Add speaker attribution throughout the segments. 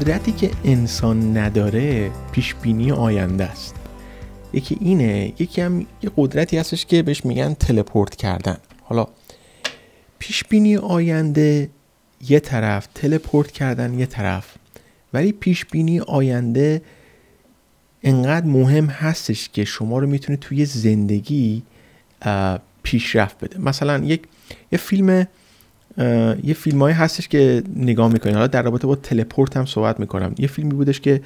Speaker 1: قدرتی که انسان نداره پیش بینی آینده است. یکی اینه یکی هم یه قدرتی هستش که بهش میگن تلپورت کردن. حالا پیش بینی آینده یه طرف تلپورت کردن یه طرف. ولی پیش بینی آینده انقدر مهم هستش که شما رو می‌تونه توی زندگی پیشرفت بده. مثلا یک یه فیلم یه فیلم های هستش که نگاه می‌کنین حالا در رابطه با تلپورت هم صحبت می‌کنم. یه فیلمی بودش که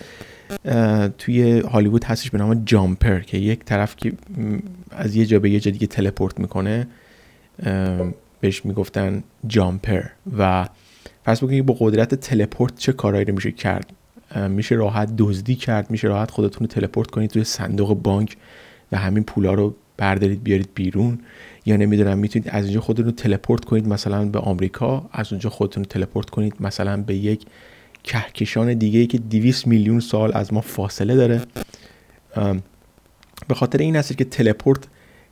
Speaker 1: توی هالیوود هستش به نام جامپر که یک طرف که از یه جا به یه جا دیگه تلپورت می‌کنه بهش می‌گفتن جامپر. و فرض بکنید با قدرت تلپورت چه کارهایی رو میشه کرد؟ میشه راحت دزدی کرد میشه راحت خودتون رو تلپورت کنید توی صندوق بانک و همین پولا رو بردارید بیارید بیرون. یا نمی‌دونم می‌تونید از اینجا خودتون رو تلپورت کنید مثلا به آمریکا از اونجا خودتون رو تلپورت کنید مثلا به یک کهکشان دیگه ای که 200 میلیون سال از ما فاصله داره. به خاطر این هستش که تلپورت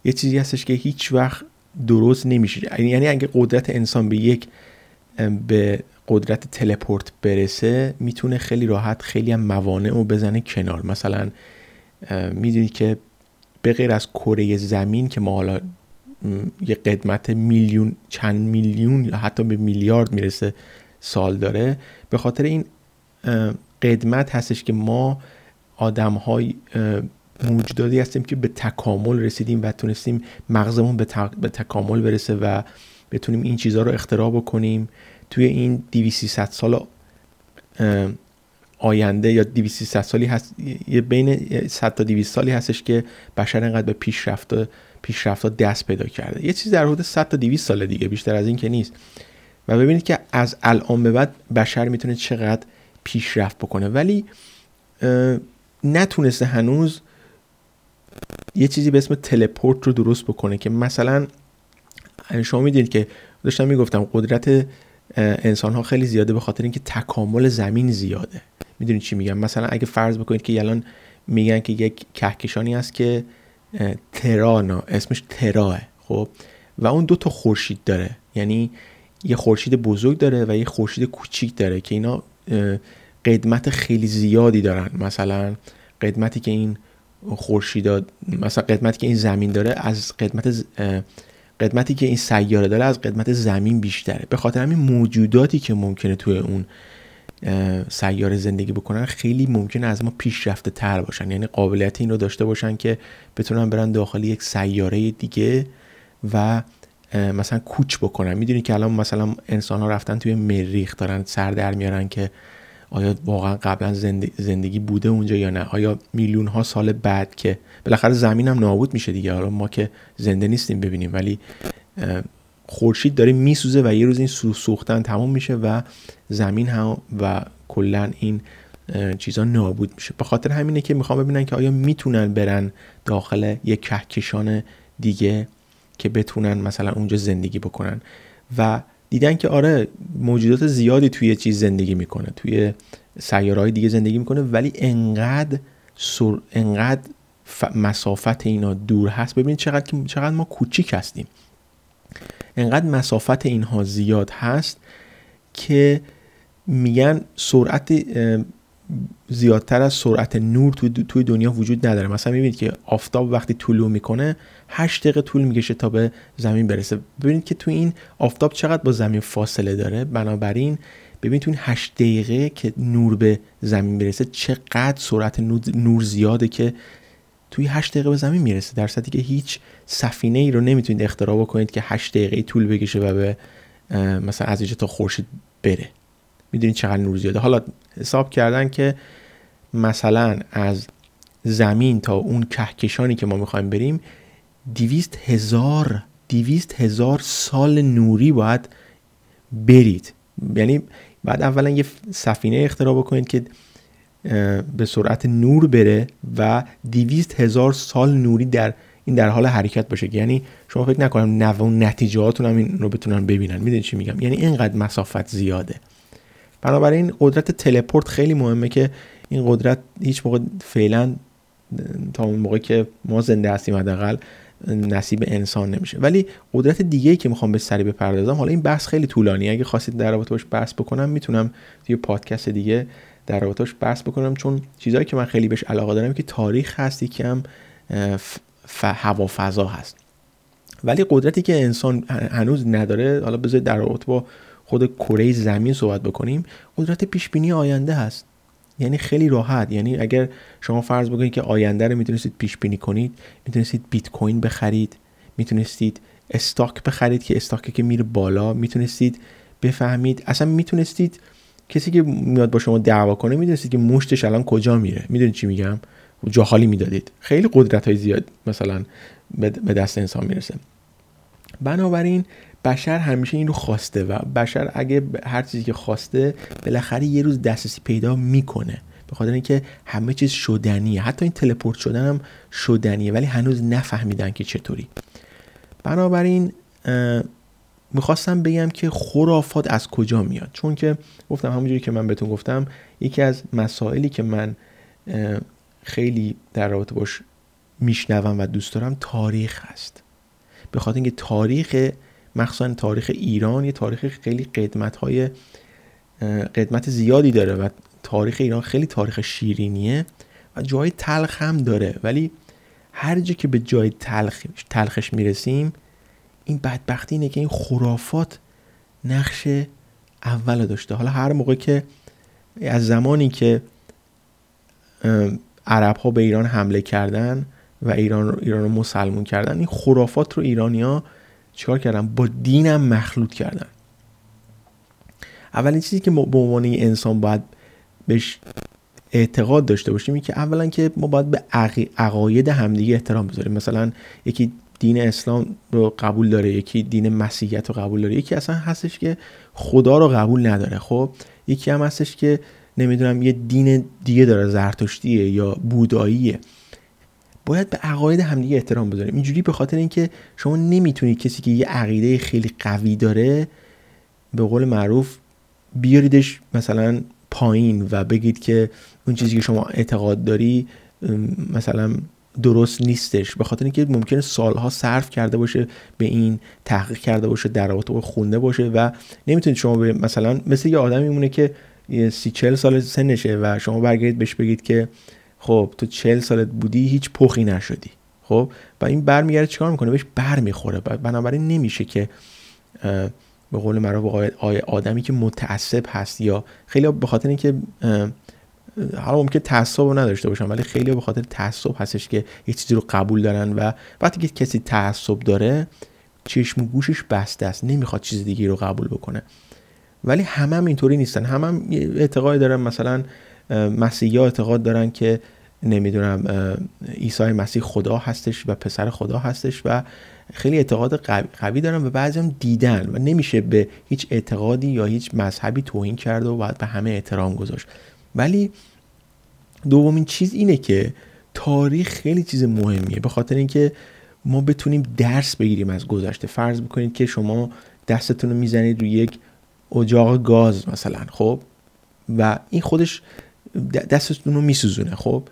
Speaker 1: یه چیزی هستش که هیچ وقت درست نمیشه. یعنی, یعنی اگه قدرت انسان به یک به قدرت تلپورت برسه می‌تونه خیلی راحت خیلی هم موانع رو بزنه کنار. مثلا می‌دونید که به غیر از کره زمین که ما حالا یه قدمت میلیون چند میلیون یا حتی به میلیارد می‌رسه سال داره. به خاطر این قدمت هستش که ما آدم های موجوداتی هستیم که به تکامل رسیدیم و تونستیم مغزمون به, تکامل برسه و بتونیم این چیزها رو اختراع بکنیم. توی این 200 سال آینده یا 200 سالی هست یه بین 100 تا 200 سالی هستش که بشر انقدر به پیشرفت پیشرفت دست پیدا کرده. یه چیز در حدود 100 تا 200 سال دیگه بیشتر از این که نیست. و ببینید که از الان به بعد بشر می‌تونه چقدر پیشرفت بکنه. ولی نتونسته هنوز یه چیزی به اسم تلپورت رو درست بکنه که مثلا شما می‌دونید که داشتم می‌گفتم قدرت انسان ها خیلی زیاده به خاطر اینکه تکامل زمین زیاده. می‌دونید چی میگم؟ مثلا اگه فرض بکنید که الان میگن که یک کهکشانی هست که ترانا اسمش تراه خب؟ و اون دو تا خورشید داره. یعنی یه خورشید بزرگ داره و یه خورشید کوچیک داره که اینا قدمت خیلی زیادی دارن. مثلا قدمتی که این خورشید مثلا قدمتی که این زمین داره از قدمت قدمتی که این سیاره داره از قدمت زمین بیشتره. به خاطر همین موجوداتی که ممکنه توی اون سیاره زندگی بکنن خیلی ممکنه از ما پیشرفته تر باشن. یعنی قابلیت این رو داشته باشن که بتونن برن داخل یک سیاره دیگه و مثلا کوچ بکنن. می‌دونی که الان مثلا انسان ها رفتن توی مریخ دارن سر در میارن که آیا واقعا قبلا زندگی بوده اونجا یا نه؟ آیا میلیون ها سال بعد که بالاخره زمین هم نابود میشه دیگه؟ حالا ما که زنده نیستیم ببینیم ولی خورشید داره میسوزه و یه روز این سوختن تمام میشه و زمین هم و کلا این چیزا نابود میشه. به خاطر همینه که می‌خوام ببینن که آیا می‌تونن برن داخل یک کهکشان دیگه که بتونن مثلا اونجا زندگی بکنن. و دیدن که آره موجودات زیادی توی چیز زندگی می‌کنه توی سیارهای دیگه زندگی می‌کنه ولی انقدر سر... انقدر مسافت اینا دور هست. ببینید چقدر چقدر ما کوچیک هستیم. انقدر مسافت اینها زیاد هست که میگن سرعت زیادتر از سرعت نور توی دنیا وجود نداره. مثلا می‌بینید که آفتاب وقتی طولو می‌کنه 8 دقیقه طول می‌کشه تا به زمین برسه. ببینید که توی این آفتاب چقدر با زمین فاصله داره. بنابراین ببینید توی این 8 دقیقه که نور به زمین برسه چقدر سرعت نور زیاده که توی 8 دقیقه به زمین می‌رسه. در صورتی که هیچ سفینه ای رو نمی‌تونید اختراع بکنید که 8 دقیقه طول بکشه و به مثلا از اینجا تا خورشید بره. می‌دونید چقدر نور زیاده. حالا حساب کردن که مثلا از زمین تا اون کهکشانی که ما می‌خوایم بریم دیویست هزار دیویست هزار سال نوری باید برید. یعنی بعد اولا یه سفینه اختراع بکنید که به سرعت نور بره و دیویست هزار سال نوری در این در حال حرکت باشه. یعنی شما فکر نکنم نو نتیجهاتون هم این رو بتونن ببینن. می‌دونید چی میگم؟ یعنی اینقدر مسافت زیاده. بنابراین قدرت تلپورت خیلی مهمه که این قدرت هیچ موقع فعلا تا اون موقع که ما زنده هستیم حداقل نصیب انسان نمیشه. ولی قدرت دیگه که می‌خوام به سری بپردازم حالا این بحث خیلی طولانی اگه خواستید در رابطه باش بحث بکنم می‌تونم توی پادکست دیگه در رابطه بحث بکنم چون چیزهایی که من خیلی بهش علاقه دارم که تاریخ هست یکم هوا فضا هست. ولی قدرتی که انسان هنوز نداره حالا بذارید در رابطه با خود کره زمین صحبت بکنیم قدرت پیش بینی آینده هست. یعنی خیلی راحت. یعنی اگر شما فرض بکنید که آینده رو می‌تونستید پیش بینی کنید می‌تونستید بیت کوین بخرید می‌تونستید استاک بخرید که استاکی که میره بالا می‌تونستید بفهمید اصلا می‌تونستید کسی که میاد با شما دعوا کنه می‌دونستید که مشتش الان کجا میره. می‌دونید چی میگم؟ جاحالی می‌دادید. خیلی قدرت های زیاد مثلا به دست انسان می‌رسه. بنابراین بشر همیشه این رو خواسته و بشر اگه هر چیزی که خواسته بالاخره یه روز دسترسی پیدا می‌کنه. به خاطر اینکه همه چیز شدنیه. حتی این تلپورت شدن هم شدنیه ولی هنوز نفهمیدن که چطوری. بنابراین می‌خواستم بگم که خرافات از کجا میاد. چون که گفتم همونجوری که من بهتون گفتم یکی از مسائلی که من خیلی در رابطه باش میشنوم و دوست دارم تاریخ هست. به خاطر اینکه تاریخ مخصوصا تاریخ ایران یه تاریخ خیلی قدمت های قدمت زیادی داره و تاریخ ایران خیلی تاریخ شیرینیه و جای تلخ هم داره. ولی هر جا که به جای تلخ تلخش می‌رسیم این بدبختی اینه که این خرافات نقش اول داشته. حالا هر موقع که از زمانی که عرب ها به ایران حمله کردن و ایران رو, ایران رو مسلمون کردن این خرافات رو ایرانیا چیکار کردن؟ با دینم مخلوط کردن. اولین چیزی که به عنوان انسان باید بهش اعتقاد داشته باشیم این که اولا که ما باید به عقاید همدیگه احترام بذاریم. مثلا یکی دین اسلام رو قبول داره یکی دین مسیحیت رو قبول داره. یکی اصلا هستش که خدا رو قبول نداره. خب یکی هم هستش که نمی‌دونم یه دین دیگه داره زرتشتیه یا بوداییه. باید به عقاید همدیگه احترام بذاریم. اینجوری به خاطر اینکه شما نمی‌تونید کسی که یه عقیده خیلی قوی داره به قول معروف بیاریدش مثلا پایین و بگید که اون چیزی که شما اعتقاد داری مثلا درست نیستش. به خاطر اینکه ممکنه سالها صرف کرده باشه به این تحقیق کرده باشه در رابطه خونده باشه و نمی‌تونید شما به مثلا مثل یه آدمی میمونه که سی چل سال سنشه و شما برگردید بهش بگید که خب تو چل سالت بودی هیچ پخی نشدی. خب؟ و این برمیگرده چیکار می‌کنه؟ بهش بر می‌خوره. بنابراین نمیشه که به قول معروف آدمی که متعصب هست یا خیلی به خاطر اینکه حالا ممکن تعصب نداشته باشن ولی خیلی به خاطر تعصب هستش که یه چیزی رو قبول دارن و وقتی که کسی تعصب داره چشم و گوشش بسته است نمی‌خواد چیز دیگه رو قبول بکنه. ولی همه هم اینطوری نیستن. همه هم اعتقاد دارن مثلا مسیحی اعتقاد دارن که نمی‌دونم عیسی مسیح خدا هستش و پسر خدا هستش و خیلی اعتقاد قوی دارن و بعضی هم دیدن و نمیشه به هیچ اعتقادی یا هیچ مذهبی توهین کرد و باید به همه احترام گذاشت. ولی دومین چیز اینه که تاریخ خیلی چیز مهمیه. به خاطر اینکه ما بتونیم درس بگیریم از گذشته. فرض بکنید که شما دستتون رو می‌زنید روی یک اجاق گاز مثلا خب؟ و این خودش دستتون رو میسوزونه خب؟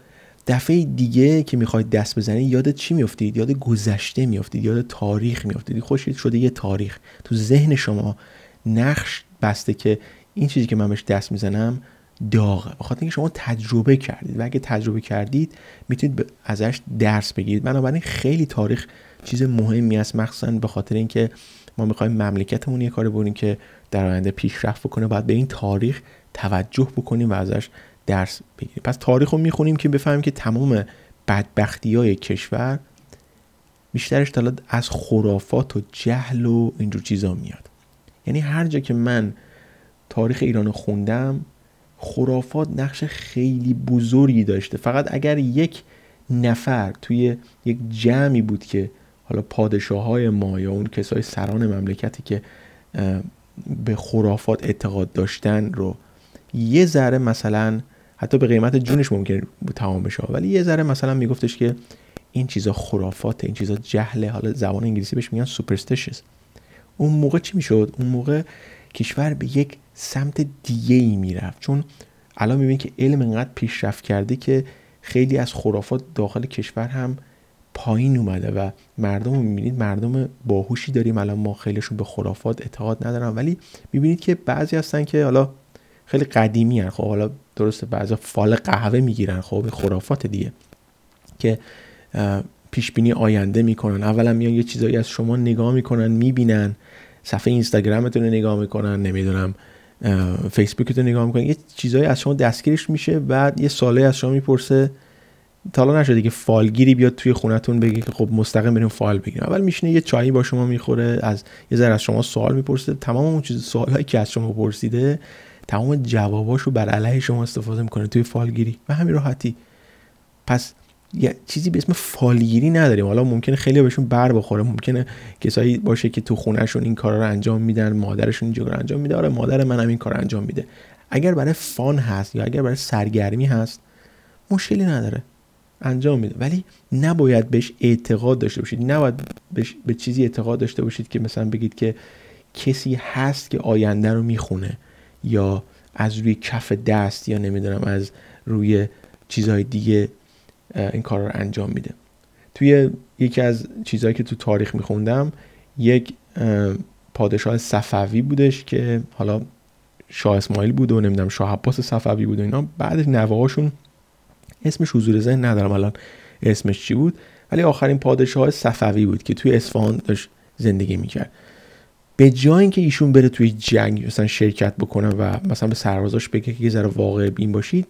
Speaker 1: دفعه دیگه که می‌خواید دست بزنید یادت چی میافتید؟ یاد گذشته میافتید یاد تاریخ میافتید. خوشید شده یه تاریخ. تو ذهن شما نقش بسته که این چیزی که من بهش دست می‌زنم داغه. بخاطر اینکه شما تجربه کردید و اگه تجربه کردید می‌تونید ازش درس بگیرید. بنابراین خیلی تاریخ چیز مهمی است. مخصوصا به خاطر اینکه ما می‌خوایم مملکتمون یه کاری بکنیم که در آینده پیشرفت بکنه. باید به این تاریخ توجه بکنیم و ازش درس بگیریم. پس تاریخ رو می‌خونیم که بفهمیم که تمام بدبختی های کشور بیشترش دلات از خرافات و جهل و اینجور چیزا میاد. یعنی هر جا که من تاریخ ایران خوندم خرافات نقش خیلی بزرگی داشته. فقط اگر یک نفر توی یک جمعی بود که حالا پادشاه های ما یا اون کسای سران مملکتی که به خرافات اعتقاد داشتن رو یه ذره مثلا حتی به قیمت جونش ممکن تمام بشه ولی یه ذره مثلا میگفتش که این چیزا خرافات این چیزا جهله. حالا زبان انگلیسی بهش میگن سوپرستیشس اون موقع چی می‌شد؟ اون موقع کشور به یک سمت دیگه ای می‌رفت. چون الان می‌بینید که علم انقدر پیشرفت کرده که خیلی از خرافات داخل کشور هم پایین اومده و مردم رو می‌بینید مردم باهوشی داریم. الان ما خیلیشون به خرافات اعتقاد ندارن. ولی می‌بینید که بعضی هستن که حالا خیلی قدیمی هن خب حالا درسته بعضی فال قهوه می‌گیرن. خب خرافات دیگه که پیش بینی آینده می‌کنن. اولا میان یه چیزایی از شما نگاه می‌کنن می‌بینن. صفحه اینستاگرامتون رو نگاه می‌کنن. نمی‌دونم فیسبوکتون نگاه می‌کنن یه چیزایی از شما دستگیرش میشه بعد یه ساله از شما می‌پرسه. حالا نشده که فالگیری بیاد توی خونتون بگه که خب مستقیم بریم فال بگیریم. اول میشینه یه چایی با شما می‌خوره از یه ذره از شما سوال می‌پرسه. تمام اون چیز سوالایی که از شما پرسیده تمام جواباشو بر علیه شما استفاده می‌کنه توی فالگیری. و همین راحتی. پس یه چیزی به اسم فالگیری نداریم. حالا ممکنه خیلی بهشون بر بخوره. ممکنه کسایی باشه که تو خونهشون این کارا رو انجام میدن مادرشون اینجا رو انجام میده. آره مادر منم این کار انجام میده. اگر برای فان هست یا اگر برای سرگرمی هست مشکلی نداره. انجام میده. ولی نباید بهش اعتقاد داشته باشید. نباید به چیزی اعتقاد داشته باشید که مثلا بگید که کسی هست که آینده رو می‌خونه یا از روی کف دست یا نمی‌دونم از روی چیزهای دیگه این کار رو انجام میده. توی یکی از چیزهایی که تو تاریخ میخوندم یک پادشاه صفوی بودش که حالا شاه اسماعیل بود و نمی‌دونم شاه عباس صفوی بود و اینا. بعد نوهاشون اسمش حضور ذهن ندارم الان اسمش چی بود ولی آخرین پادشاه صفوی بود که توی اصفهان داشت زندگی می‌کرد. به جای اینکه ایشون بره توی جنگ مثلا شرکت بکنه و مثلا به سربازاش بگه که یه ذره واقع بین باشید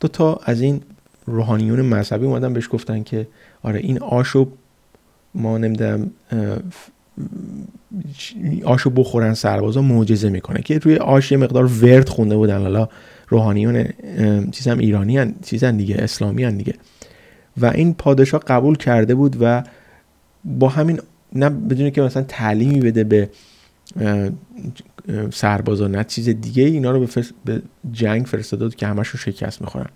Speaker 1: دو تا از این روحانیون مذهبی اومدن بهش گفتن که آره این آشو ما نمی‌دونم آشو بخورن سربازا معجزه می‌کنه که روی آش یه مقدار ورد خونده بودن. حالا روحانیون چیزم ایرانی هن چیزن دیگه اسلامی هن دیگه. و این پادشاه قبول کرده بود و با همین نه بدون که مثلا تعلیمی بده به سربازا نه چیز دیگه اینا رو به, جنگ فرستاده که همشون شکست می‌خورن.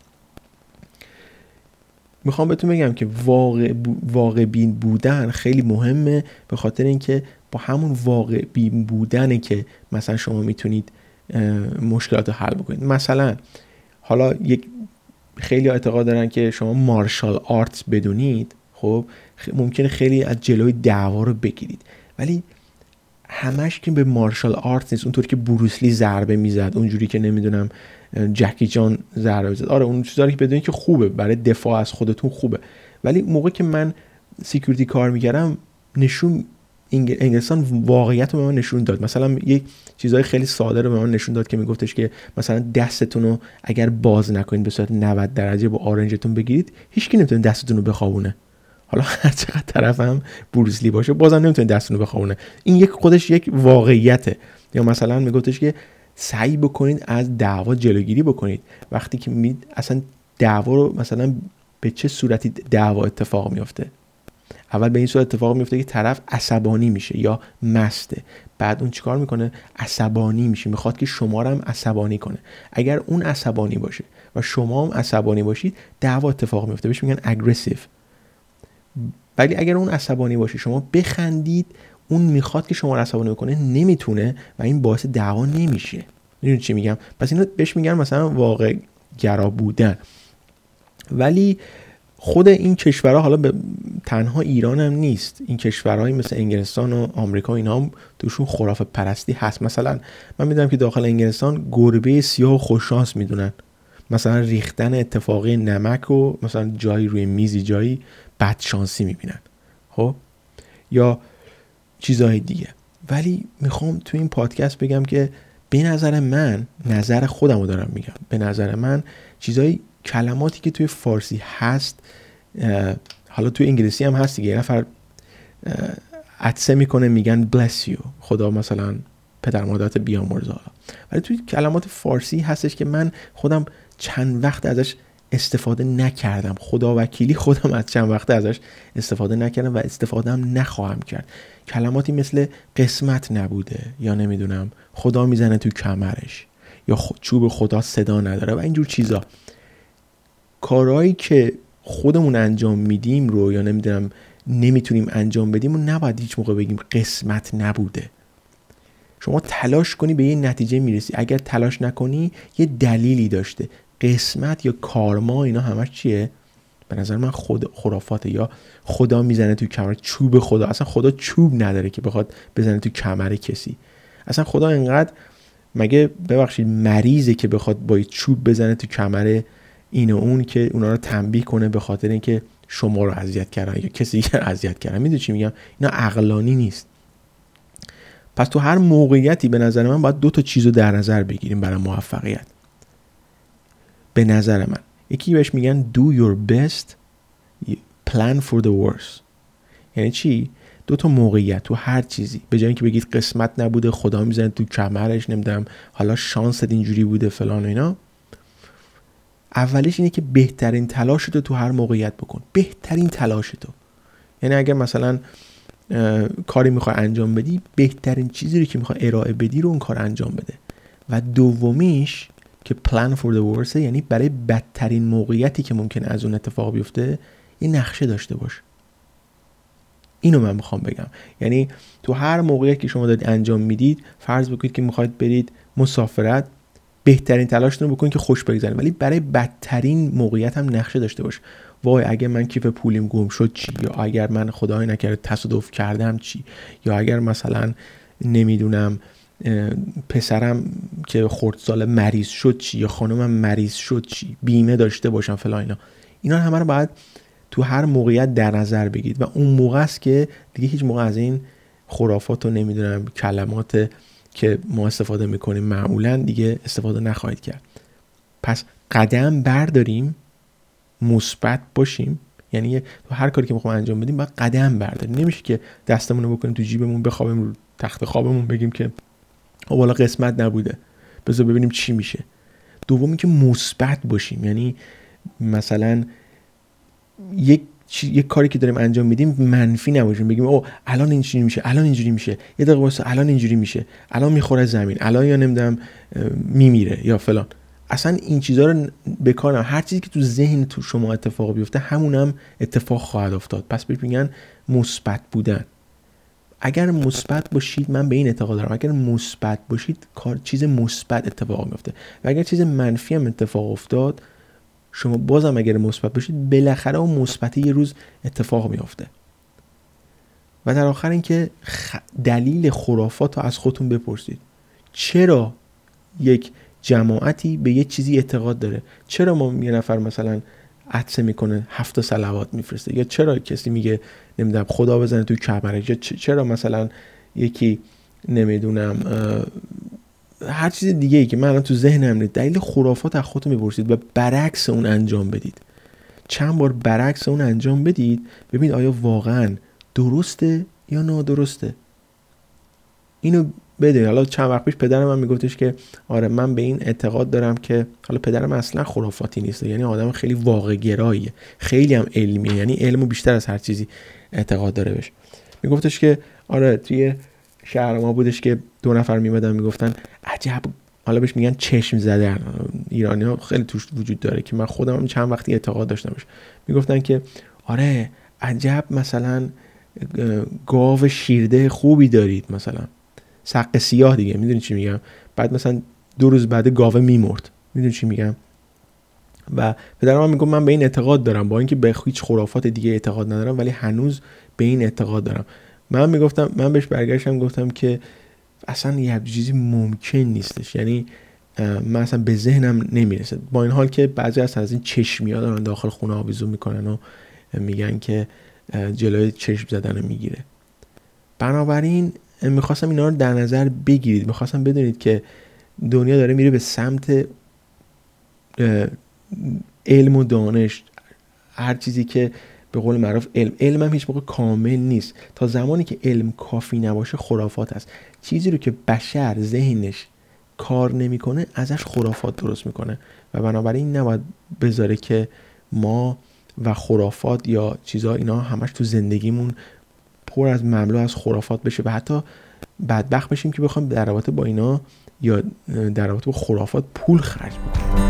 Speaker 1: می‌خوام بهتون بگم که واقع, بین بودن خیلی مهمه به خاطر اینکه با همون واقع بین بودنه که مثلا شما می‌تونید مشکلات رو حل بکنید. مثلا حالا یک خیلی اعتقاد دارن که شما مارشال آرتس بدونید خب ممکنه خیلی از جلوی دعوا رو بگیرید. ولی همش که به مارشال آرت نیست. اونطوری که بروسلی ضربه می‌زد اونجوری که نمی‌دونم جکی جان ضربه زد آره اون چیزایی که بدونید که خوبه برای دفاع از خودتون خوبه. ولی موقع که من سیکیوریتی کار می‌کردم نشون انگلستان واقعیت رو به من نشون داد. مثلا یک چیزهای خیلی ساده رو به من نشون داد که میگفتش که مثلا دستتون رو اگر باز نکنید به صورت 90 درجه با آرنجتون بگیرید هیچکی نمی‌تونه دستتون رو بخوابونه. حالا هر چقدر طرفم بروسلی باشه بازم نمی‌تونه دستتون رو بخوابونه. این یک خودش یک واقعیته. یا مثلا میگفتش که سعی بکنید از دعوا جلوگیری بکنید. وقتی که می اصلا دعوا رو مثلا به چه صورتی دعوا اتفاق میفته اول به این صورت اتفاق میفته که طرف عصبانی میشه یا مسته. بعد اون چیکار می‌کنه؟ عصبانی میشه. می‌خواد که شما هم عصبانی کنه. اگر اون عصبانی باشه و شما هم عصبانی باشید دعوا اتفاق میفته بهش میگن اگریسیو ولی اگر اون عصبانی باشه شما بخندید اون می‌خواد که شما رو عصبانی کنه نمی‌تونه و این باعث دعوا نمیشه. می‌دونید چی میگم؟ پس اینو بهش میگن مثلا واقع گرا بودن. ولی خود این کشورها حالا به تنها ایران هم نیست. این کشورهایی مثل انگلستان و آمریکا اینا هم توشون خرافه پرستی هست. مثلا من می‌دونم که داخل انگلستان گربه سیاه و خوششانس می‌دونن. مثلا ریختن اتفاقی نمک و مثلا جایی روی میزی جایی بدشانسی می‌بینن. خب؟ یا چیزهای دیگه. ولی می‌خوام تو این پادکست بگم که به نظر من نظر خودم رو دارم میگم. به نظر من چیزهای کلماتی که توی فارسی هست حالا توی انگلیسی هم هست دیگه. یه نفر عدسه می‌کنه میگن bless you. خدا مثلا پدر مادرت بیامرزه ولی توی کلمات فارسی هستش که من خودم چند وقت ازش استفاده نکردم. خدا وکیلی خودم از چند وقت ازش استفاده نکردم و استفاده هم نخواهم کرد. کلماتی مثل قسمت نبوده یا نمی‌دونم خدا می‌زنه تو کمرش یا چوب خدا صدا نداره و اینجور چیزا. کارهایی که خودمون انجام میدیم رو یا نمی‌دونم نمی‌تونیم انجام بدیم و نباید هیچ موقع بگیم قسمت نبوده. شما تلاش کنی به یه نتیجه می‌رسی. اگر تلاش نکنی یه دلیلی داشته. قسمت یا کارما اینا همش چیه؟ به نظر من خود خرافاته یا خدا می‌زنه تو کمر چوب خدا. اصلا خدا چوب نداره که بخواد بزنه تو کمر کسی. اصلا خدا انقدر مگه ببخشید مریضه که بخواد با چوب بزنه تو کمر این و اون که اونا رو تنبیه کنه به خاطر اینکه شما رو اذیت کردن یا کسی دیگر اذیت کردن. می‌دونی چی میگم؟ اینا عقلانی نیست. پس تو هر موقعیتی به نظر من باید دو تا چیز در نظر بگیریم برای موفقیت. به نظر من. یکی بهش میگن do your best plan for the worst. یعنی چی؟ دو تا موقعیت تو هر چیزی. به جای اینکه بگید قسمت نبوده خدا می‌زنه تو کمرش نمی‌دونم حالا شانست اینجوری بوده فلان و اینا. اولش اینه که بهترین تلاش تو تو هر موقعیت بکن. بهترین تلاش تو. یعنی اگر مثلا کاری می‌خوای انجام بدی بهترین چیزی رو که می‌خوای ارائه بدی رو اون کار انجام بده. و دومیش که پلان فور the worst یعنی برای بدترین موقعیتی که ممکنه از اون اتفاق بیفته یه نقشه داشته باش. اینو من می‌خوام بگم. یعنی تو هر موقعیت که شما دارید انجام می‌دید فرض بکنید که می‌خواید برید مسافرت بهترین تلاشتون رو بکنید که خوش بگذرید ولی برای بدترین موقعیت هم نقشه داشته باش. وای اگر من کیف پولیم گم شد چی؟ یا اگر من خدای نکرده تصادف کردم چی؟ یا اگر مثلا نمی‌دونم پسرم که خردسال مریض شد چی یا خانمم مریض شد چی؟ بیمه داشته باشم فلان اینا. اینا همه رو باید تو هر موقعیت در نظر بگیرید و اون موقع است که دیگه هیچ موقع از این خرافات و نمی‌دونم کلمات که ما استفاده می‌کنیم معمولا دیگه استفاده نخواهید کرد. پس قدم برداریم مثبت باشیم. یعنی تو هر کاری که می‌خوایم انجام بدیم باید قدم برداریم. نمیشه که دستمون رو بکنیم تو جیبمون بخوابیم رو تخت خوابمون بگیم که والا قسمت نبوده. بذار ببینیم چی میشه. دومی که مثبت باشیم. یعنی مثلا یک یک کاری که داریم انجام میدیم منفی نباشیم. بگیم او الان اینجوری میشه الان اینجوری میشه. یه دقیقه واسه الان اینجوری میشه. الان می‌خوره زمین. الان یا نمی‌دونم میمیره یا فلان. اصلا این چیزها رو بکارم هر چیزی که تو ذهن تو شما اتفاق بیفته همونم هم اتفاق خواهد افتاد. پس بهش میگن مثبت بودن. اگر مثبت باشید من به این اعتقاد دارم اگر مثبت باشید کار چیز مثبت اتفاق میفته و اگر چیز منفی هم اتفاق افتاد شما بازم اگر مثبت باشید بالاخره اون مثبتی یه روز اتفاق میافته. و در آخر اینکه دلیل خرافات رو از خودتون بپرسید. چرا یک جماعتی به یه چیزی اعتقاد داره؟ چرا ما یه نفر مثلا عطسه می‌کنه هفت سلوات میفرسته؟ یا چرا کسی میگه نمی‌دونم خدا بزنه توی کمرش یا چرا مثلا یکی نمی‌دونم هر چیز دیگه ای که من الان تو ذهنم نیست دلیل خرافات از خودتون می‌پرسید و برعکس اون انجام بدید. چند بار برعکس اون انجام بدید ببینید آیا واقعا درسته یا نادرسته. اینو بده. حالا چند وقت پیش پدرم من میگفتش که آره من به این اعتقاد دارم که حالا پدرم اصلا خرافاتی نیست. یعنی آدم خیلی واقع گراییه خیلی هم علمیه. یعنی علمو بیشتر از هر چیزی اعتقاد داره بهش. میگفتش که آره توی شهر ما بودش که دو نفر میمدن می‌گفتن عجب. حالا بهش میگن چشم زده ایرانی ها خیلی توش وجود داره که من خودم هم چند وقتی اعتقاد داشتمش می‌گفتن که آره عجب مثلا گاو شیرده خوبی دارید مثلا. سق سیاه دیگه. می‌دونی چی میگم؟ بعد مثلا دو روز بعد گاوه میمرد. می‌دونی چی میگم؟ و پدرم هم میگم من به این اعتقاد دارم. با اینکه به هیچ خرافات دیگه اعتقاد ندارم ولی هنوز به این اعتقاد دارم. من می‌گفتم من بهش برگشتم گفتم که اصلا یه چیزی ممکن نیستش. یعنی من اصلا به ذهنم نمی‌رسه. با این حال که بعضی از از این چشمی ها دارن داخل خونه آویزون می‌کنن و میگن که جلوی چشم زدن رو می‌گیره. بنابراین می‌خواستم اینا رو در نظر بگیرید. می‌خواستم بدونید که دنیا داره میره به سمت علم و دانش. هر چیزی که به قول معروف علم. علم هم هیچ موقع کامل نیست. تا زمانی که علم کافی نباشه خرافات هست چیزی رو که بشر ذهنش کار نمی‌کنه ازش خرافات درست می‌کنه. و بنابراین نباید بذاره که ما و خرافات یا چیزها اینا همش تو زندگیمون پر از مملو از خرافات بشه و حتی بدبخت بشیم که بخوام در رابطه با اینا یا در رابطه با خرافات پول خرج بکنیم.